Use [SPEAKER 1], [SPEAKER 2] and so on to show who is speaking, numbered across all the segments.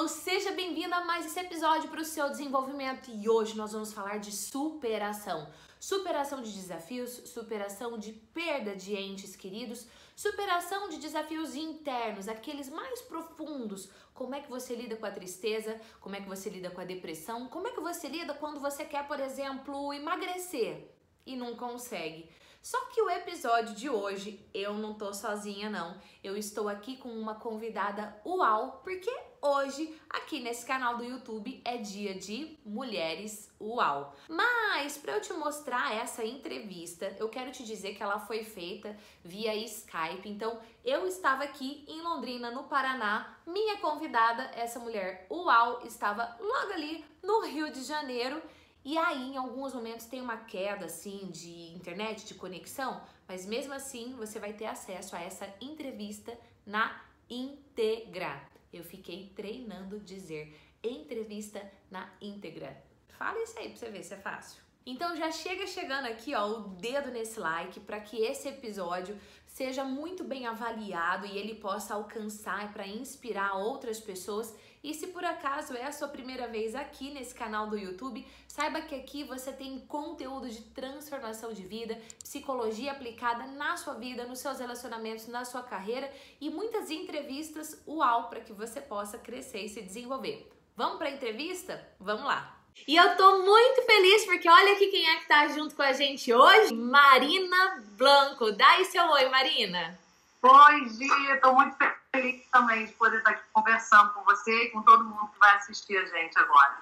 [SPEAKER 1] Hello, seja bem-vinda a mais esse episódio para o seu desenvolvimento e hoje nós vamos falar de superação. Superação de desafios, superação de perda de entes queridos, superação de desafios internos, aqueles mais profundos. Como é que você lida com a tristeza? Como é que você lida com a depressão? Como é que você lida quando você quer, por exemplo, emagrecer e não consegue? Só que o episódio de hoje eu não tô sozinha não. Eu estou aqui com uma convidada uau, porque hoje aqui nesse canal do YouTube é dia de mulheres uau. Mas para eu te mostrar essa entrevista, eu quero te dizer que ela foi feita via Skype. Então, eu estava aqui em Londrina, no Paraná. Minha convidada, essa mulher uau, estava logo ali no Rio de Janeiro. E aí, em alguns momentos, tem uma queda assim de internet, de conexão, mas mesmo assim você vai ter acesso a essa entrevista na íntegra. Eu fiquei treinando dizer entrevista na íntegra. Fala isso aí pra você ver se é fácil. Então já chega chegando aqui, ó, o dedo nesse like para que esse episódio seja muito bem avaliado e ele possa alcançar para inspirar outras pessoas e se por acaso é a sua primeira vez aqui nesse canal do YouTube, saiba que aqui você tem conteúdo de transformação de vida, psicologia aplicada na sua vida, nos seus relacionamentos, na sua carreira e muitas entrevistas uau para que você possa crescer e se desenvolver. Vamos para a entrevista? Vamos lá! E eu tô muito feliz porque olha aqui quem é que tá junto com a gente hoje, Marina Blanco. Dá aí seu oi, Marina.
[SPEAKER 2] Oi, Gia, tô muito feliz feliz também de poder estar aqui conversando com você e com todo mundo que vai assistir a gente agora.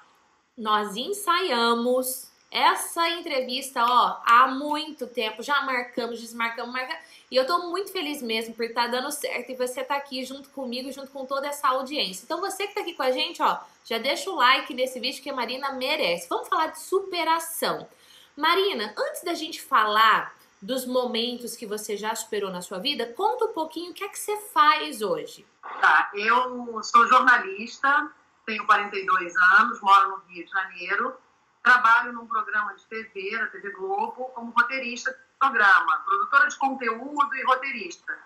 [SPEAKER 1] Nós ensaiamos essa entrevista, ó, há muito tempo. Já marcamos, desmarcamos, marcamos. E eu tô muito feliz mesmo por estar tá dando certo e você tá aqui junto comigo, junto com toda essa audiência. Então você que tá aqui com a gente, ó, já deixa o like nesse vídeo que a Marina merece. Vamos falar de superação. Marina, antes da gente falar dos momentos que você já superou na sua vida, conta um pouquinho o que é que você faz hoje.
[SPEAKER 2] Tá, eu sou jornalista, tenho 42 anos, moro no Rio de Janeiro, trabalho num programa de TV, na TV Globo, como roteirista de programa, produtora de conteúdo e roteirista.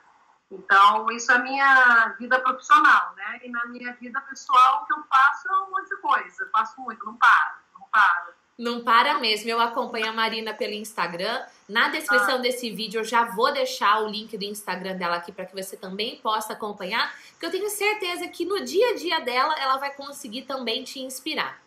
[SPEAKER 2] Então, isso é minha vida profissional, né? E na minha vida pessoal, o que eu faço é um monte de coisa. Eu faço muito, não paro, não paro.
[SPEAKER 1] Não para mesmo. Eu acompanho a Marina pelo Instagram. Na descrição ah. desse vídeo eu já vou deixar o link do Instagram dela aqui para que você também possa acompanhar, porque eu tenho certeza que no dia a dia dela ela vai conseguir também te inspirar.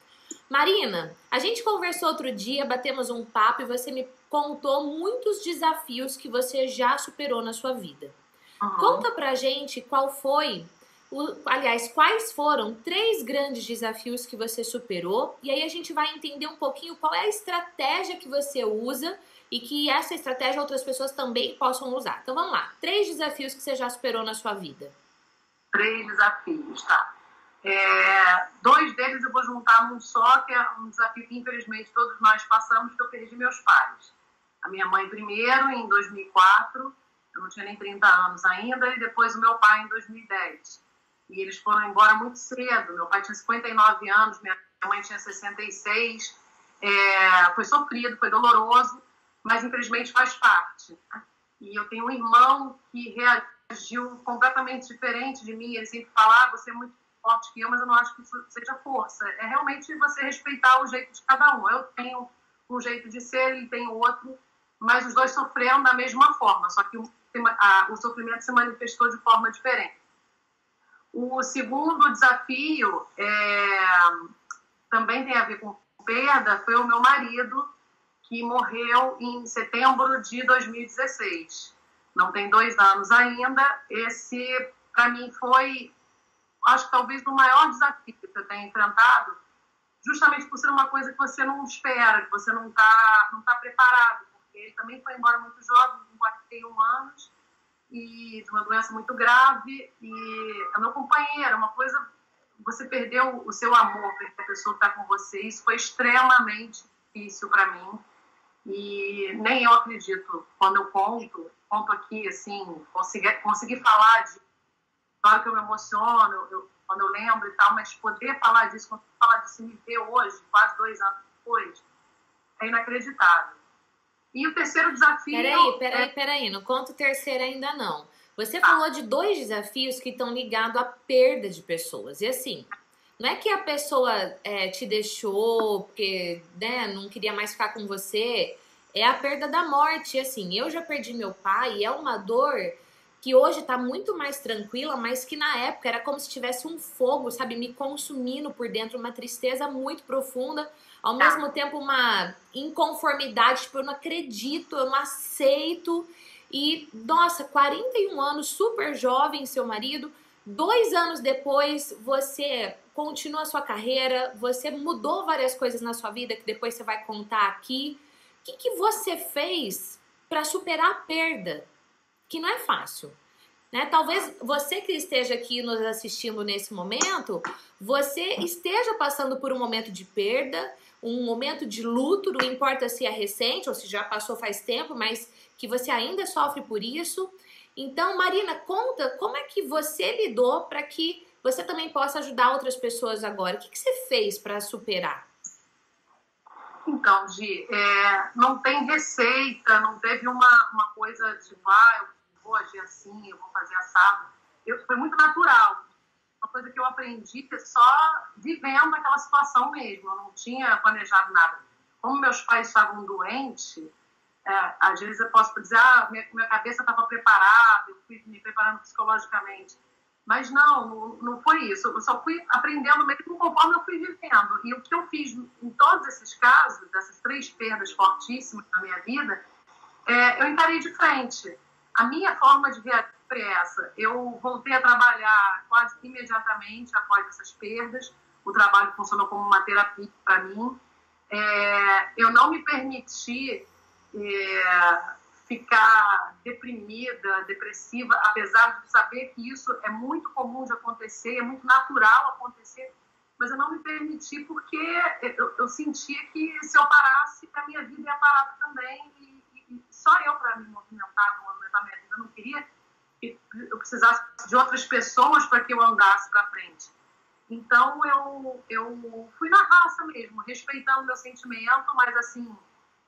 [SPEAKER 1] Marina, a gente conversou outro dia, batemos um papo e você me contou muitos desafios que você já superou na sua vida. Uhum. Conta pra gente qual foi aliás, quais foram três grandes desafios que você superou? E aí a gente vai entender um pouquinho qual é a estratégia que você usa e que essa estratégia outras pessoas também possam usar. Então vamos lá, três desafios que você já superou na sua vida.
[SPEAKER 2] Três desafios, tá? É, dois deles eu vou juntar num só, que é um desafio que infelizmente todos nós passamos, que eu perdi meus pais. A minha mãe primeiro, em 2004, eu não tinha nem 30 anos ainda, e depois o meu pai em 2010 e eles foram embora muito cedo. Meu pai tinha 59 anos, minha mãe tinha 66. É, foi sofrido, foi doloroso, mas infelizmente faz parte. E eu tenho um irmão que reagiu completamente diferente de mim. Ele sempre fala: ah, você é muito forte que eu, mas eu não acho que isso seja força. É realmente você respeitar o jeito de cada um. Eu tenho um jeito de ser, ele tem outro, mas os dois sofreram da mesma forma, só que o, a, o sofrimento se manifestou de forma diferente. O segundo desafio é, também tem a ver com perda, foi o meu marido, que morreu em setembro de 2016. Não tem dois anos ainda. Esse, para mim, foi, acho que talvez o maior desafio que eu tenho enfrentado, justamente por ser uma coisa que você não espera, que você não está não tá preparado, porque ele também foi embora muito jovem, com 41 anos, e de uma doença muito grave. E é meu companheiro, uma coisa você perdeu o seu amor a pessoa que está com você, isso foi extremamente difícil para mim. E nem eu acredito. Quando eu conto, conto aqui assim, consegui, consegui falar de claro que eu me emociono eu, quando eu lembro e tal, mas poder falar disso, quando falar disso me ver hoje, quase dois anos depois, é inacreditável. E o terceiro desafio.
[SPEAKER 1] Peraí, peraí, peraí, não conta o terceiro ainda não. Você tá. falou de dois desafios que estão ligados à perda de pessoas. E assim, Não é que a pessoa é, te deixou porque né, não queria mais ficar com você. É a perda da morte. Assim, eu já perdi meu pai e é uma dor que hoje tá muito mais tranquila, mas que na época era como se tivesse um fogo, sabe, me consumindo por dentro, uma tristeza muito profunda, ao tá. mesmo tempo uma inconformidade, tipo, eu não acredito, eu não aceito. E, nossa, 41 anos, super jovem, seu marido. Dois anos depois, você continua a sua carreira, você mudou várias coisas na sua vida que depois você vai contar aqui. O que, que você fez para superar a perda? Que não é fácil. Né? Talvez você que esteja aqui nos assistindo nesse momento, você esteja passando por um momento de perda, um momento de luto, não importa se é recente ou se já passou faz tempo, mas que você ainda sofre por isso. Então, Marina, conta como é que você lidou para que você também possa ajudar outras pessoas agora. O que, que você fez para superar?
[SPEAKER 2] Então, Gi, é, não tem receita, não teve uma, uma coisa de, ah, eu vou agir assim, eu vou fazer assado. Eu, foi muito natural. Uma coisa que eu aprendi só vivendo aquela situação mesmo. Eu não tinha planejado nada. Como meus pais estavam doentes, é, às vezes eu posso dizer, ah, minha, minha cabeça estava preparada, eu fui me preparando psicologicamente. Mas não, não foi isso. Eu só fui aprendendo mesmo conforme eu fui vivendo. E o que eu fiz em todos esses casos, dessas três perdas fortíssimas na minha vida, é, eu encarei de frente. A minha forma de ver foi essa. Eu voltei a trabalhar quase imediatamente após essas perdas. O trabalho funcionou como uma terapia para mim. É, eu não me permiti é, ficar deprimida, depressiva, apesar de saber que isso é muito comum de acontecer, é muito natural acontecer, mas eu não me permiti porque eu, eu sentia que se eu parasse, a minha vida ia parar também só eu para me movimentar, movimentar minha vida, eu não queria que eu precisasse de outras pessoas para que eu andasse para frente. Então eu, eu fui na raça mesmo, respeitando meu sentimento, mas assim,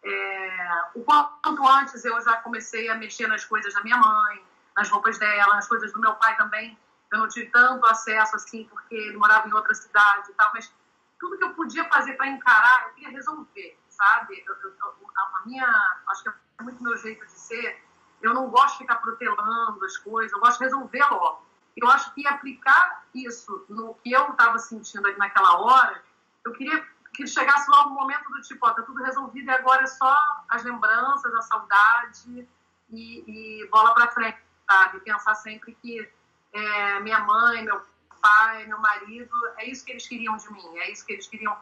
[SPEAKER 2] é, o quanto antes eu já comecei a mexer nas coisas da minha mãe, nas roupas dela, nas coisas do meu pai também. Eu não tive tanto acesso assim, porque ele morava em outra cidade e tal, mas tudo que eu podia fazer para encarar, eu queria resolver, sabe? Eu, eu, a minha, acho que é muito meu jeito de ser, eu não gosto de ficar protelando as coisas, eu gosto de resolver logo. Eu acho que aplicar isso no que eu estava sentindo naquela hora, eu queria que chegasse logo o momento do tipo, ó, tá tudo resolvido e agora é só as lembranças, a saudade e, e bola para frente, sabe? Pensar sempre que é, minha mãe, meu pai, meu marido, é isso que eles queriam de mim, é isso que eles queriam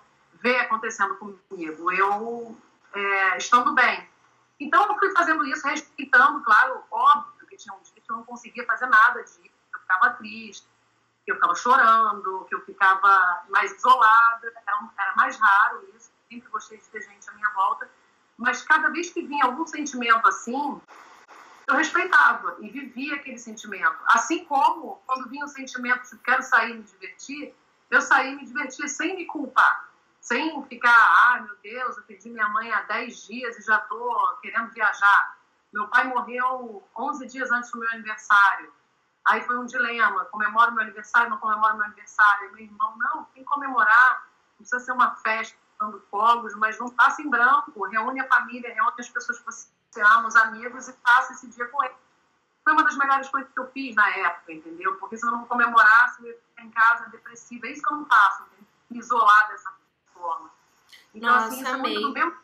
[SPEAKER 2] ver acontecendo comigo. Eu é, estando bem. Então, eu fui fazendo isso, respeitando, claro, óbvio que tinha um dia que eu não conseguia fazer nada disso, eu ficava triste, que eu ficava chorando, que eu ficava mais isolada, era, era mais raro isso, sempre gostei de ter gente à minha volta, mas cada vez que vinha algum sentimento assim, eu respeitava e vivia aquele sentimento. Assim como, quando vinha o sentimento de quero sair e me divertir, eu saía e me divertia sem me culpar sem ficar, ah, meu Deus, eu perdi minha mãe há 10 dias e já estou querendo viajar. Meu pai morreu 11 dias antes do meu aniversário. Aí foi um dilema, comemoro meu aniversário, não comemoro meu aniversário. E meu irmão, não, tem que comemorar, não precisa ser uma festa, dando fogos, mas não passa em branco, reúne a família, reúne as pessoas que você ama, os amigos, e passa esse dia com ele. Foi uma das melhores coisas que eu fiz na época, entendeu? Porque se eu não comemorasse, eu ia ficar em casa depressiva. É isso que eu não faço, isolar dessa. Então, Nossa, assim, amei. é muito do mesmo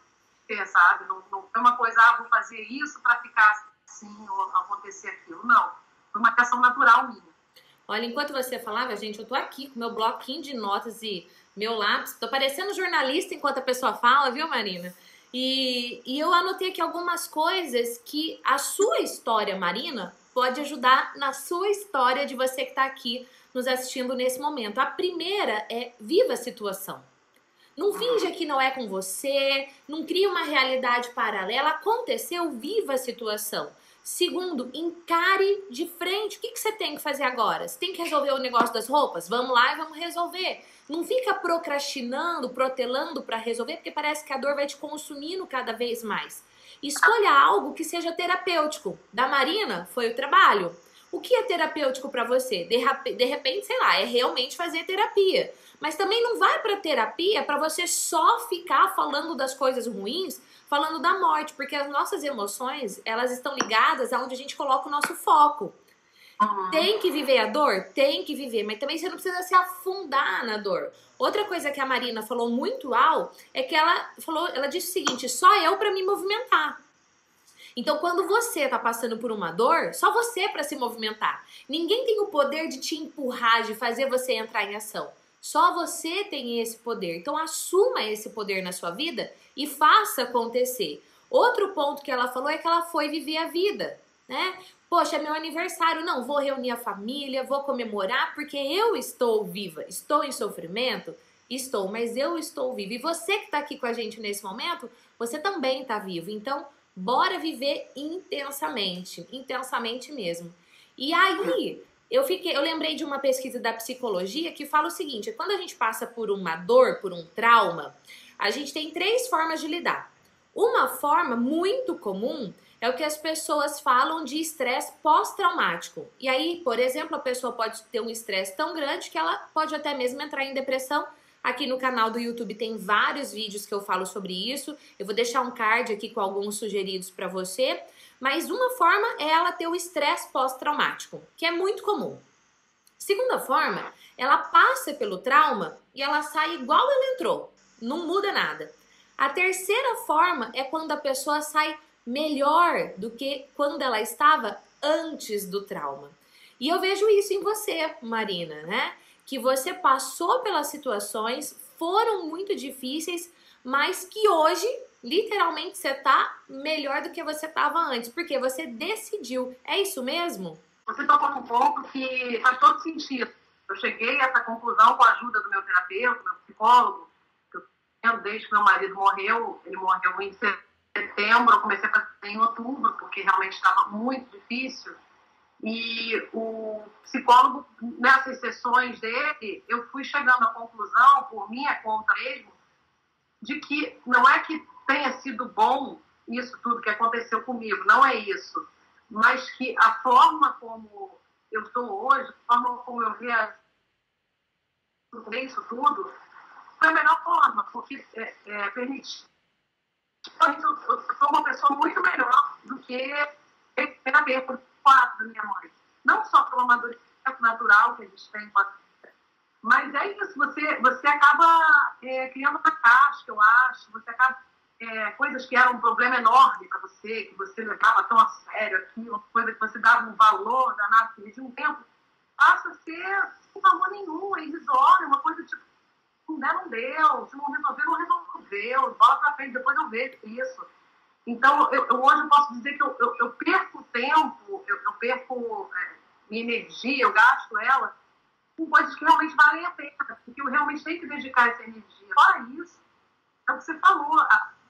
[SPEAKER 2] ter, sabe? Não, não foi uma coisa, ah, vou fazer isso para ficar assim ou acontecer aquilo. Não. Foi uma questão natural minha.
[SPEAKER 1] Olha, enquanto você falava, gente, eu tô aqui com meu bloquinho de notas e meu lápis. Tô parecendo jornalista enquanto a pessoa fala, viu, Marina? E, e eu anotei aqui algumas coisas que a sua história, Marina, pode ajudar na sua história de você que está aqui nos assistindo nesse momento. A primeira é viva a situação. Não finja que não é com você, não cria uma realidade paralela. Aconteceu, viva a situação. Segundo, encare de frente. O que, que você tem que fazer agora? Você tem que resolver o negócio das roupas? Vamos lá e vamos resolver. Não fica procrastinando, protelando para resolver, porque parece que a dor vai te consumindo cada vez mais. Escolha algo que seja terapêutico. Da Marina foi o trabalho. O que é terapêutico para você? De, de repente, sei lá, é realmente fazer terapia. Mas também não vai para terapia para você só ficar falando das coisas ruins, falando da morte, porque as nossas emoções, elas estão ligadas aonde a gente coloca o nosso foco. Uhum. Tem que viver a dor? Tem que viver, mas também você não precisa se afundar na dor. Outra coisa que a Marina falou muito alto é que ela falou, ela disse o seguinte: só eu para me movimentar. Então, quando você está passando por uma dor, só você para se movimentar. Ninguém tem o poder de te empurrar, de fazer você entrar em ação. Só você tem esse poder. Então, assuma esse poder na sua vida e faça acontecer. Outro ponto que ela falou é que ela foi viver a vida, né? Poxa, é meu aniversário, não, vou reunir a família, vou comemorar porque eu estou viva. Estou em sofrimento? Estou, mas eu estou viva. E você que está aqui com a gente nesse momento, você também está vivo. Então, bora viver intensamente, intensamente mesmo. E aí, eu fiquei, eu lembrei de uma pesquisa da psicologia que fala o seguinte: quando a gente passa por uma dor, por um trauma, a gente tem três formas de lidar. Uma forma muito comum é o que as pessoas falam de estresse pós-traumático. E aí, por exemplo, a pessoa pode ter um estresse tão grande que ela pode até mesmo entrar em depressão. Aqui no canal do YouTube tem vários vídeos que eu falo sobre isso. Eu vou deixar um card aqui com alguns sugeridos para você. Mas uma forma é ela ter o estresse pós-traumático, que é muito comum. Segunda forma, ela passa pelo trauma e ela sai igual ela entrou, não muda nada. A terceira forma é quando a pessoa sai melhor do que quando ela estava antes do trauma. E eu vejo isso em você, Marina, né? Que você passou pelas situações, foram muito difíceis, mas que hoje, literalmente, você tá melhor do que você estava antes, porque você decidiu. É isso mesmo?
[SPEAKER 2] Você tocou num ponto que faz todo sentido. Eu cheguei a essa conclusão com a ajuda do meu terapeuta, meu psicólogo, que eu desde que meu marido morreu, ele morreu em setembro, eu comecei a fazer em outubro, porque realmente estava muito difícil. E o psicólogo, nessas sessões dele, eu fui chegando à conclusão, por minha conta mesmo, de que não é que tenha sido bom isso tudo que aconteceu comigo, não é isso. Mas que a forma como eu estou hoje, a forma como eu via isso tudo, foi a melhor forma, porque é, é, permitiu eu sou uma pessoa muito melhor do que terapia por quatro da minha mãe. Não só pelo amadurecimento natural que a gente tem, mas é isso, você, você acaba é, criando uma casca, eu acho, você acaba. É, coisas que eram um problema enorme para você, que você levava tão a sério aquilo, coisa que você dava um valor danado, que de um tempo passa a ser sem valor nenhum, é irrisório, uma coisa tipo não deu. Se não resolver, não resolveu. Bola pra frente, depois eu vejo isso. Então, eu, eu, hoje posso dizer que eu, eu, eu perco tempo, eu, eu perco é, minha energia, eu gasto ela com coisas que realmente valem a pena, porque eu realmente tenho que dedicar essa energia. Fora isso, é o que você falou,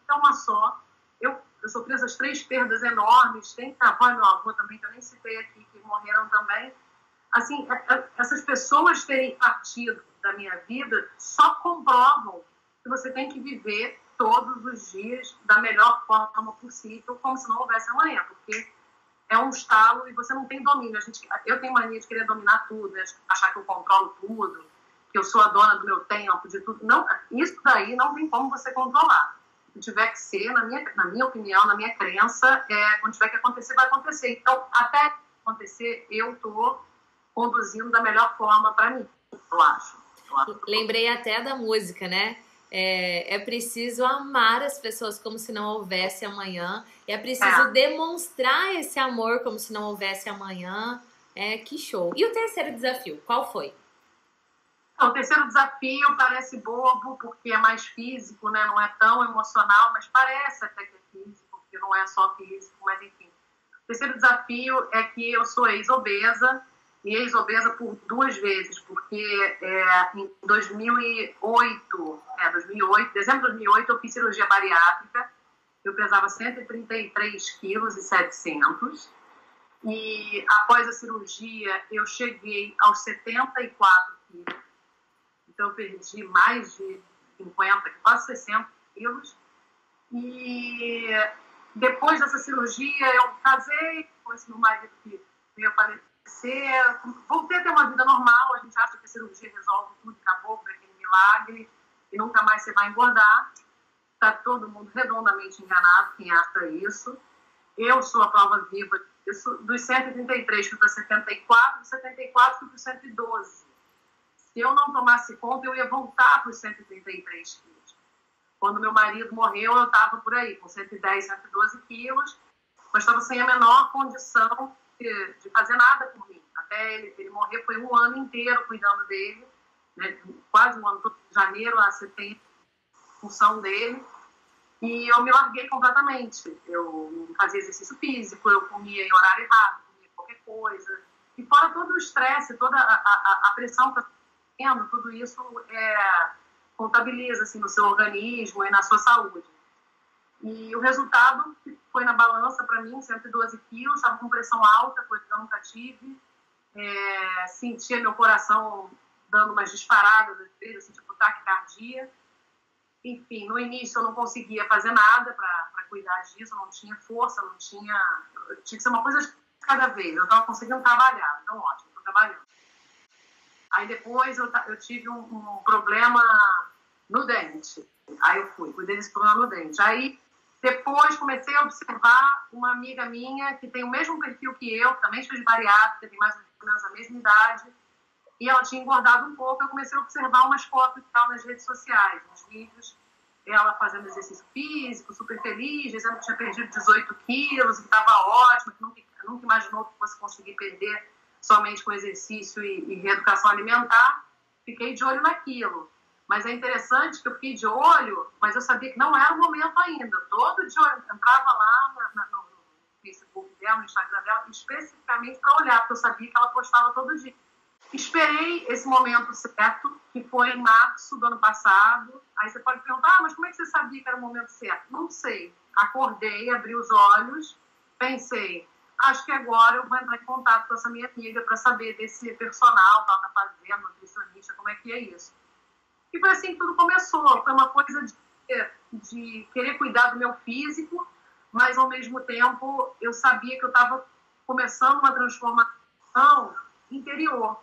[SPEAKER 2] é uma só. Eu, eu sofri essas três perdas enormes, tem minha avó e meu avô também, que eu nem citei aqui, que morreram também. Assim, é, é, essas pessoas terem partido da minha vida só comprovam que você tem que viver todos os dias da melhor forma possível, como se não houvesse amanhã, porque é um estalo e você não tem domínio. A gente, eu tenho mania de querer dominar tudo, né? achar que eu controlo tudo, que eu sou a dona do meu tempo, de tudo. Não, isso daí não tem como você controlar. Se tiver que ser, na minha, na minha opinião, na minha crença, é, quando tiver que acontecer, vai acontecer. Então, até acontecer, eu estou conduzindo da melhor forma para mim, eu acho.
[SPEAKER 1] Lembrei até da música, né? É, é, preciso amar as pessoas como se não houvesse amanhã. É preciso é. demonstrar esse amor como se não houvesse amanhã. É, que show. E o terceiro desafio, qual foi?
[SPEAKER 2] o terceiro desafio parece bobo, porque é mais físico, né? Não é tão emocional, mas parece até que é físico, porque não é só físico, mas enfim. O terceiro desafio é que eu sou ex-obesa, e ex-obesa por duas vezes, porque é, em 2008, é, 2008, dezembro de 2008, eu fiz cirurgia bariátrica, eu pesava 133 quilos e 700, e após a cirurgia eu cheguei aos 74 quilos, então eu perdi mais de 50, quase 60 quilos, e depois dessa cirurgia eu casei com esse meu marido que veio falecer ser, voltei a ter uma vida normal, a gente acha que a cirurgia resolve tudo, acabou para aquele milagre e nunca mais você vai engordar. Está todo mundo redondamente enganado quem acha isso. Eu sou a prova viva disso. Dos 133 fui para 74, 74 fui para 112. Se eu não tomasse conta, eu ia voltar para os 133 quilos. Quando meu marido morreu, eu estava por aí, com 110, 112 quilos, mas estava sem a menor condição de, de, fazer nada por mim. Até ele, ele morrer, foi um ano inteiro cuidando dele, né, quase um ano, todo de janeiro a setembro, função dele. E eu me larguei completamente. Eu fazia exercício físico, eu comia em horário errado, comia qualquer coisa. E fora todo o estresse, toda a, a, a pressão que eu tendo, tudo isso é, contabiliza assim, no seu organismo e na sua saúde. E o resultado foi na balança para mim, 112 quilos, estava com pressão alta, coisa que eu nunca tive. É, sentia meu coração dando umas disparadas, às vezes, assim, tipo taquicardia enfim, no início eu não conseguia fazer nada para cuidar disso, eu não tinha força, não tinha. Tinha que ser uma coisa de cada vez. Eu estava conseguindo trabalhar, então ótimo, estou trabalhando. Aí depois eu, eu tive um, um, problema no dente. Aí eu fui, cuidei desse problema no dente. Aí depois comecei a observar uma amiga minha que tem o mesmo perfil que eu, também fez bariátrica, tem mais ou menos a mesma idade e ela tinha engordado um pouco. Eu comecei a observar umas fotos tal nas redes sociais, uns vídeos, ela fazendo exercício físico, super feliz, dizendo que tinha perdido 18 quilos, que estava ótimo, que nunca, nunca imaginou que fosse conseguir perder somente com exercício e, e reeducação alimentar. Fiquei de olho naquilo. Mas é interessante que eu fiquei de olho, mas eu sabia que não era o momento ainda. Todo dia eu entrava lá na, no Facebook dela, no Instagram dela, especificamente para olhar, porque eu sabia que ela postava todo dia. Esperei esse momento certo, que foi em março do ano passado. Aí você pode perguntar, ah, mas como é que você sabia que era o momento certo? Não sei. Acordei, abri os olhos, pensei, acho que agora eu vou entrar em contato com essa minha amiga para saber desse personal que ela está fazendo, nutricionista, como é que é isso. E foi assim que tudo começou. Foi uma coisa de, de querer cuidar do meu físico, mas ao mesmo tempo eu sabia que eu estava começando uma transformação interior.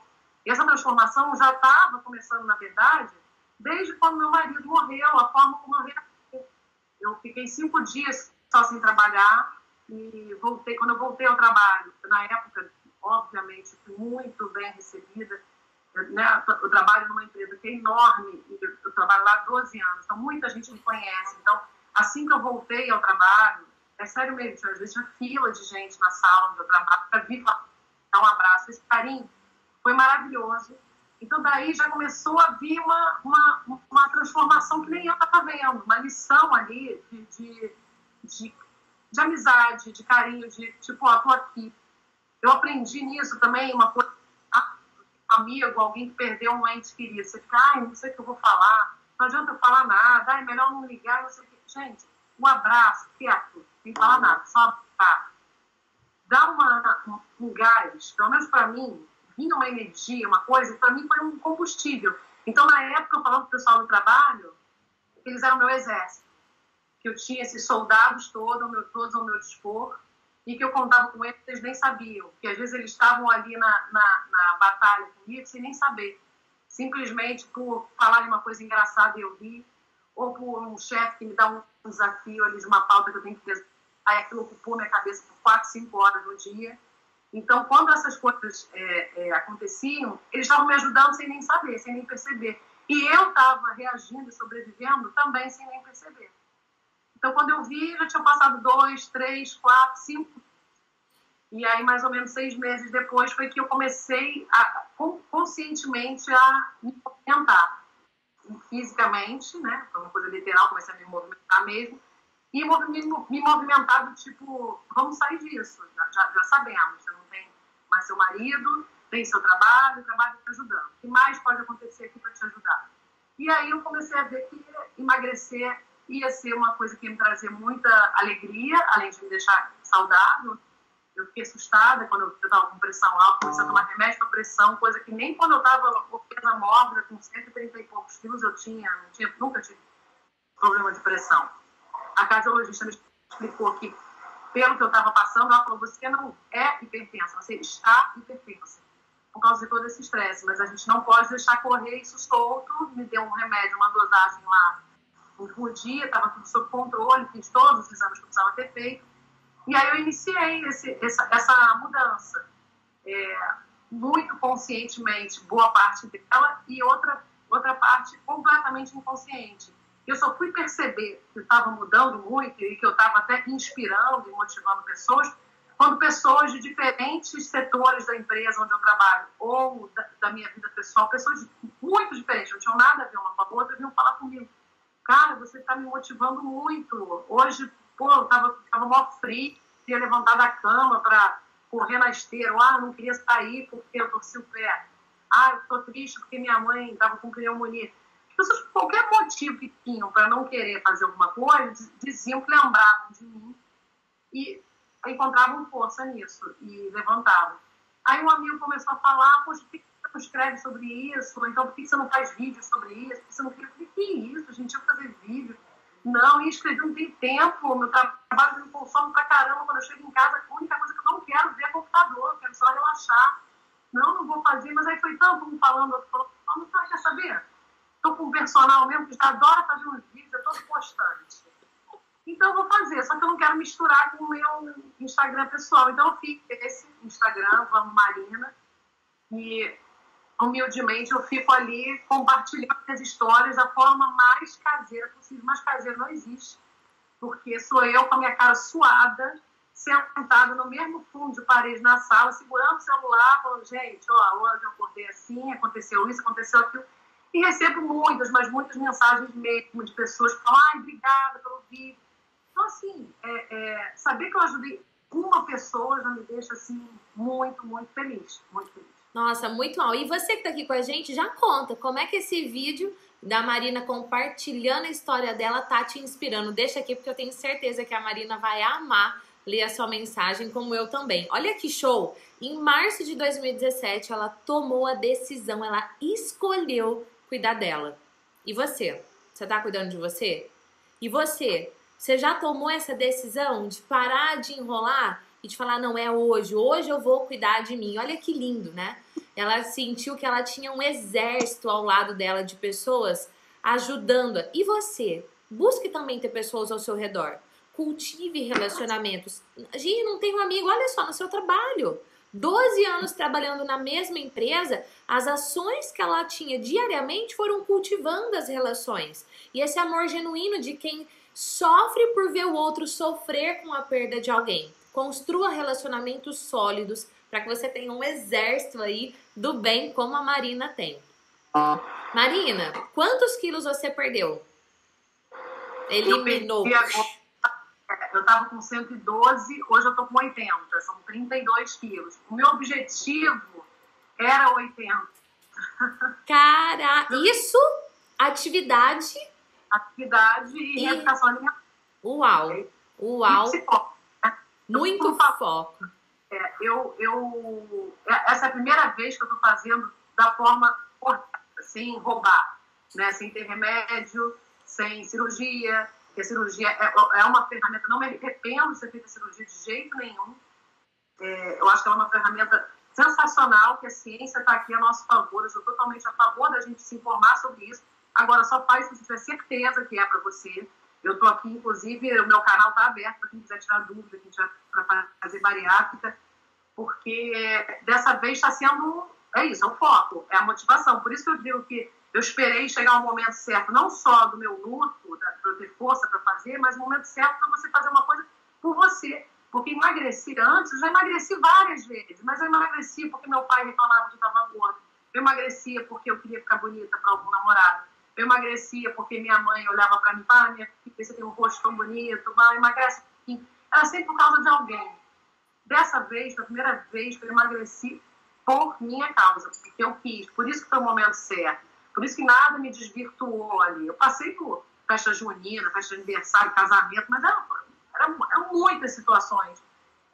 [SPEAKER 2] E essa transformação já estava começando, na verdade, desde quando meu marido morreu, a forma como eu. Eu fiquei cinco dias só sem trabalhar e voltei. Quando eu voltei ao trabalho, na época, obviamente, muito bem recebida. Né? Eu trabalho numa empresa que é enorme, eu trabalho lá há 12 anos, então muita gente me conhece. Então, assim que eu voltei ao trabalho, é sério mesmo, às vezes tinha fila de gente na sala onde eu trabalho para vir dar um abraço. Esse carinho foi maravilhoso. Então, daí já começou a vir uma, uma, uma transformação que nem eu estava vendo, uma lição ali de, de, de, de, amizade, de carinho, de tipo, tô aqui. Eu aprendi nisso também, uma coisa, amigo, alguém que perdeu um ente querido. Você fica, ai, não sei o que eu vou falar, não adianta eu falar nada, ai, melhor não ligar, não sei o que. Gente, um abraço, quieto, sem falar nada, só abraçar. Dá uma, um gás, pelo menos para mim, vinha uma energia, uma coisa, para mim foi um combustível. Então, na época, eu falava com o pessoal do trabalho, eles eram meu exército, que eu tinha esses soldados todos ao meu, todos ao meu dispor, e que eu contava com eles, eles nem sabiam, que às vezes eles estavam ali na, na, na batalha comigo sem nem saber. Simplesmente por falar de uma coisa engraçada e eu rir, ou por um chefe que me dá um desafio ali de uma pauta que eu tenho que fazer. Aí aquilo ocupou minha cabeça por 4, 5 horas no dia então, quando essas coisas é, é, aconteciam, eles estavam me ajudando sem nem saber, sem nem perceber. E eu estava reagindo, sobrevivendo também sem nem perceber. Então, quando eu vi, já tinha passado dois, três, quatro, cinco. E aí, mais ou menos seis meses depois, foi que eu comecei a, conscientemente a me movimentar. Fisicamente, né? Foi uma coisa literal, comecei a me movimentar mesmo e me movimentar do tipo, vamos sair disso, já, já, já, sabemos, você não tem mais seu marido, tem seu trabalho, o trabalho está ajudando. O que mais pode acontecer aqui para te ajudar? E aí eu comecei a ver que emagrecer ia ser uma coisa que ia me trazer muita alegria, além de me deixar saudável. Eu fiquei assustada quando eu estava com pressão alta, comecei a tomar remédio para pressão, coisa que nem quando eu estava obesa mórbida, com 130 e poucos quilos, eu tinha, tinha, nunca tive problema de pressão a cardiologista me explicou que, pelo que eu estava passando, ela falou: você não é hipertensa, você está hipertensa. por causa de todo esse estresse. Mas a gente não pode deixar correr isso solto. Me deu um remédio, uma dosagem lá no dia, estava tudo sob controle, fiz todos os exames que eu precisava ter feito. E aí eu iniciei esse, essa, essa mudança. É, muito conscientemente, boa parte dela, e outra, outra parte completamente inconsciente. Eu só fui perceber que estava mudando muito e que eu estava até inspirando e motivando pessoas quando pessoas de diferentes setores da empresa onde eu trabalho ou da, da minha vida pessoal, pessoas muito diferentes, não tinham nada a ver uma com a outra, vinham falar comigo. Cara, você está me motivando muito. Hoje, pô, eu estava tava mó frio, ia levantar da cama para correr na esteira. Ah, não queria sair porque eu torci o pé. Ah, eu estou triste porque minha mãe estava com pneumonia. As pessoas, por qualquer motivo que tinham para não querer fazer alguma coisa, diziam que lembravam de mim. E encontravam força nisso e levantavam. Aí um amigo começou a falar, poxa, por que não escreve sobre isso? Então, por que você não faz vídeo sobre isso? Por que você não que isso? Gente ia fazer vídeo. Não, e escrever não tem tempo, meu trabalho me consome pra caramba. Quando eu chego em casa, a única coisa que eu não quero ver é computador, quero só relaxar. Não, não vou fazer, mas aí foi tanto um falando, outro falando, não, não quer saber? Estou com um personal mesmo que adora fazer uns vídeos, é todo postante. Então, eu vou fazer, só que eu não quero misturar com o meu Instagram pessoal. Então, eu fiz esse Instagram, Vamos Marina, e humildemente eu fico ali compartilhando as histórias da forma mais caseira possível. Mas caseira não existe, porque sou eu com a minha cara suada, sentada no mesmo fundo de parede na sala, segurando o celular, falando, gente, ó, hoje eu acordei assim, aconteceu isso, aconteceu aquilo. E recebo muitas, mas muitas mensagens mesmo de pessoas que falam, ai, obrigada pelo vídeo então, assim, é, é, saber que eu ajudei uma pessoa já me deixa, assim, muito, muito feliz. Muito feliz.
[SPEAKER 1] Nossa, muito mal. E você que tá aqui com a gente, já conta como é que esse vídeo da Marina compartilhando a história dela tá te inspirando. Deixa aqui porque eu tenho certeza que a Marina vai amar ler a sua mensagem, como eu também. Olha que show! Em março de 2017, ela tomou a decisão, ela escolheu cuidar dela. E você? Você tá cuidando de você? E você? Você já tomou essa decisão de parar de enrolar e de falar, não, é hoje, hoje eu vou cuidar de mim. Olha que lindo, né? Ela sentiu que ela tinha um exército ao lado dela de pessoas ajudando. E você? Busque também ter pessoas ao seu redor. Cultive relacionamentos. Gente, não tem um amigo, olha só, no seu trabalho. 12 anos trabalhando na mesma empresa, as ações que ela tinha diariamente foram cultivando as relações. E esse amor genuíno de quem Sofre por ver o outro sofrer com a perda de alguém. Construa relacionamentos sólidos para que você tenha um exército aí do bem como a Marina tem. Marina, quantos quilos você perdeu?
[SPEAKER 2] Eliminou. Eu, eu tava com 112, hoje eu tô com 80, são 32 quilos. O meu objetivo era 80.
[SPEAKER 1] Cara, isso atividade
[SPEAKER 2] atividade e, e... alimentar.
[SPEAKER 1] Uau! Uau! Foco, Muito foco.
[SPEAKER 2] É, eu, eu, é, essa é a primeira vez que eu estou fazendo da forma correta, sem roubar, né? sem ter remédio, sem cirurgia. Porque a cirurgia é, é uma ferramenta, não me arrependo de ter feito a cirurgia de jeito nenhum. É, eu acho que ela é uma ferramenta sensacional, que a ciência está aqui a nosso favor. Eu sou totalmente a favor da gente se informar sobre isso Agora, só faz se você tiver certeza que é para você. Eu estou aqui, inclusive, o meu canal está aberto para quem quiser tirar dúvida, para fazer bariátrica, porque dessa vez está sendo, é isso, é o foco, é a motivação. Por isso que eu digo que eu esperei chegar ao momento certo, não só do meu luto, para ter força para fazer, mas o momento certo para você fazer uma coisa por você. Porque emagreci antes, eu já emagreci várias vezes, mas eu emagreci porque meu pai reclamava de estar gordo. Eu emagrecia porque eu queria ficar bonita para algum namorado. Eu emagrecia porque minha mãe olhava para mim, ah, minha filha, você tem um rosto tão bonito, vai, emagrece. Era sempre por causa de alguém. Dessa vez, foi a primeira vez eu emagreci por minha causa, porque eu quis. Por isso que foi o momento certo. Por isso que nada me desvirtuou ali. Eu passei por festa junina, festa de aniversário, casamento, mas era, era, eram muitas situações.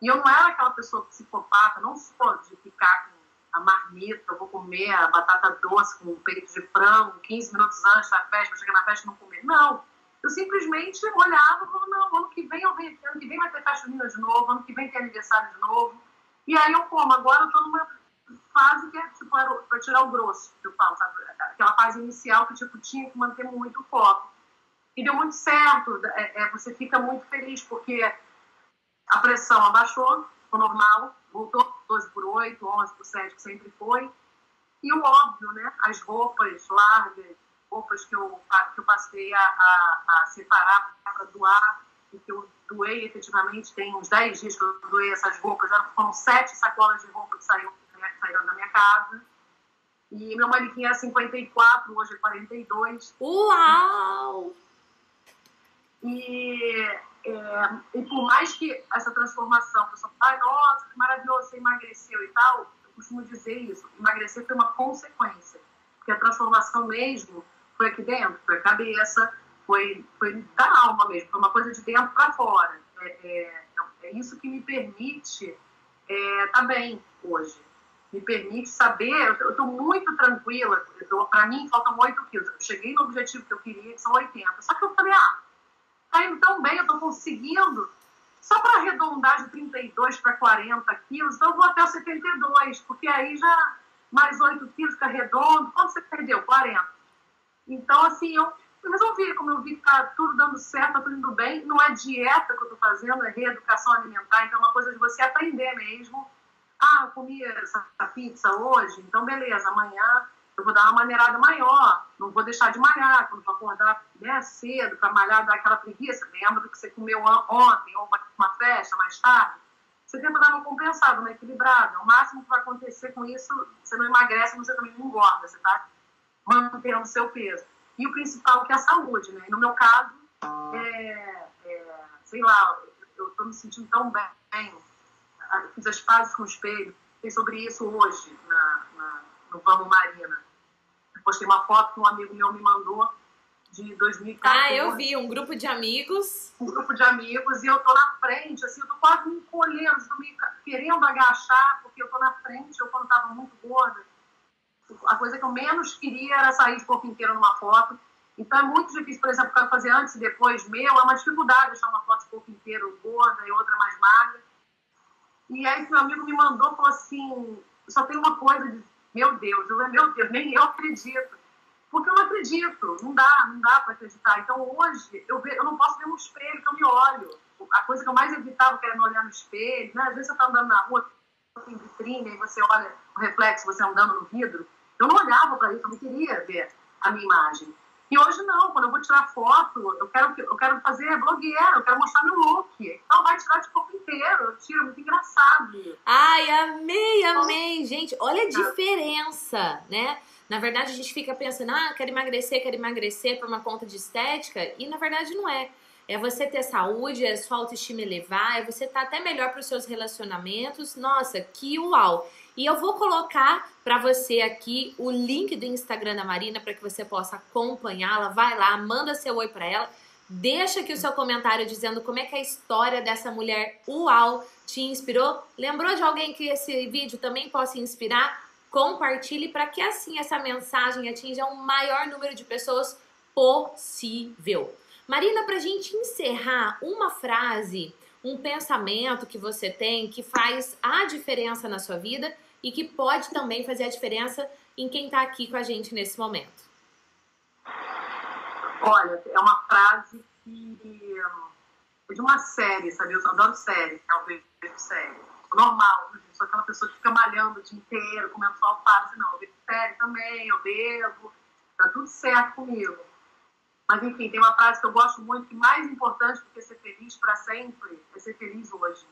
[SPEAKER 2] E eu não era aquela pessoa psicopata, não sou de ficar a marmita, eu vou comer a batata doce com o peito de frango 15 minutos antes da festa, para chegar na festa e não comer. Não. Eu simplesmente olhava e falava, não, ano que vem eu venho, ano que vem vai ter festa junina de novo, ano que vem tem aniversário de novo. E aí eu como, agora eu estou numa fase que é tipo para tirar o grosso, que eu falo, sabe? Aquela fase inicial que tipo tinha que manter muito foco. E deu muito certo. É, é, você fica muito feliz porque a pressão abaixou, ficou normal, voltou 12 por 8, 11 por 7, que sempre foi. E o óbvio, né? As roupas largas, roupas que eu, que eu passei a, a, a separar para doar, e que eu doei efetivamente, tem uns 10 dias que eu doei essas roupas, foram sete sacolas de roupa que saíram, saíram da minha casa. E meu manequim era 54, hoje é 42.
[SPEAKER 1] Uau!
[SPEAKER 2] E, é, e por mais que essa transformação, a pessoa fala, nossa, que maravilhoso, você emagreceu e tal, eu costumo dizer isso, emagrecer foi uma consequência. Porque a transformação mesmo foi aqui dentro, foi a cabeça, foi, foi da alma mesmo, foi uma coisa de dentro para fora. É, é, é, isso que me permite estar é, tá bem hoje. Me permite saber, eu estou muito tranquila, para mim faltam 8 quilos. Eu cheguei no objetivo que eu queria, que são 80. Só que eu falei, ah, está indo tão bem, eu estou conseguindo. Só para arredondar de 32 para 40 quilos, então eu vou até os 72, porque aí já mais 8 quilos fica redondo. Quanto você perdeu? 40. Então, assim, eu resolvi, como eu vi que está tudo dando certo, está tudo indo bem, não é dieta que eu estou fazendo, é reeducação alimentar, então é uma coisa de você aprender mesmo. Ah, eu comi essa pizza hoje, então beleza, amanhã eu vou dar uma maneirada maior, não vou deixar de malhar, quando for acordar né, cedo para malhar, dar aquela preguiça, lembra do que você comeu ontem, ou uma festa mais tarde, você tenta dar uma compensada, uma equilibrada. O máximo que vai acontecer com isso, você não emagrece, você também não engorda, você está mantendo o seu peso. E o principal que é a saúde, né? no meu caso, é, é, sei lá, eu estou me sentindo tão bem, fiz as pazes com o espelho, fiz sobre isso hoje na, na no Vamos Marina. Eu postei uma foto que um amigo meu me mandou de 2014.
[SPEAKER 1] Ah, eu vi, um grupo de amigos.
[SPEAKER 2] Um grupo de amigos, e eu tô na frente, assim, eu tô quase me encolhendo, tô me querendo agachar, porque eu tô na frente, eu quando tava muito gorda. A coisa que eu menos queria era sair de corpo inteiro numa foto. Então é muito difícil, por exemplo, quero fazer antes e depois meu, é uma dificuldade achar uma foto de corpo inteiro gorda e outra mais magra. E aí meu amigo me mandou, falou assim, só tem uma coisa de meu Deus, eu, meu Deus, nem eu acredito. Porque eu não acredito, não dá, não dá para acreditar. Então hoje eu, ve, eu não posso ver um espelho que eu me olho. A coisa que eu mais evitava era me olhar no espelho, né? Às vezes você está andando na rua, tem vitrine, e você olha o reflexo, você andando no vidro. Eu não olhava para isso, eu não queria ver a minha imagem. E hoje não, quando eu vou tirar foto, eu quero, eu quero fazer blogueira, eu quero mostrar meu look. Então vai tirar de corpo inteiro, eu tiro, muito engraçado.
[SPEAKER 1] Ai, amei, amei. Gente, olha a diferença, né? Na verdade, a gente fica pensando, ah, quero emagrecer, quero emagrecer por uma conta de estética, e na verdade não é. É você ter saúde, é sua autoestima elevar, é você estar tá até melhor para os seus relacionamentos. Nossa, que uau! E eu vou colocar para você aqui o link do Instagram da Marina para que você possa acompanhá-la. Vai lá, manda seu oi para ela. Deixa aqui o seu comentário dizendo como é que a história dessa mulher uau te inspirou. Lembrou de alguém que esse vídeo também possa inspirar? Compartilhe para que assim essa mensagem atinja o maior número de pessoas possível. Marina, para a gente encerrar, uma frase, um pensamento que você tem que faz a diferença na sua vida e que pode também fazer a diferença em quem está aqui com a gente nesse momento?
[SPEAKER 2] Olha, é uma frase que é de uma série, sabe? Eu adoro série, é um vejo série. Normal, eu sou aquela pessoa que fica malhando o dia inteiro, comendo só alface, não. Eu vejo série também, eu bebo, tá tudo certo comigo. Mas enfim, tem uma frase que eu gosto muito, que mais importante do que ser feliz para sempre é ser feliz hoje.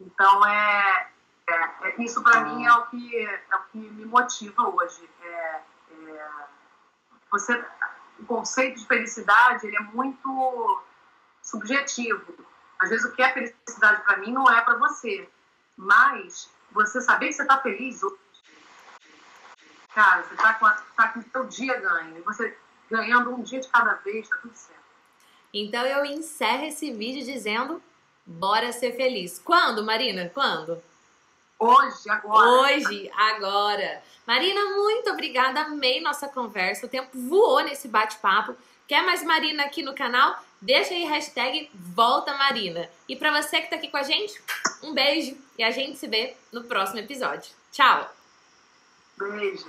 [SPEAKER 2] Então é, é, é, isso para mim é o que é o que me motiva hoje. É, é, você, o conceito de felicidade ele é muito subjetivo. Às vezes o que é felicidade para mim não é para você, mas você saber que você está feliz hoje, cara, você está com, tá com o seu dia ganho, você ganhando um dia de cada vez, está tudo certo.
[SPEAKER 1] Então eu encerro esse vídeo dizendo: bora ser feliz. Quando, Marina? Quando?
[SPEAKER 2] Hoje, agora.
[SPEAKER 1] Hoje, agora. Marina, muito obrigada. Amei nossa conversa. O tempo voou nesse bate-papo. Quer mais Marina aqui no canal? Deixa aí hashtag Volta Marina. E para você que tá aqui com a gente, um beijo e a gente se vê no próximo episódio. Tchau!
[SPEAKER 2] Beijo!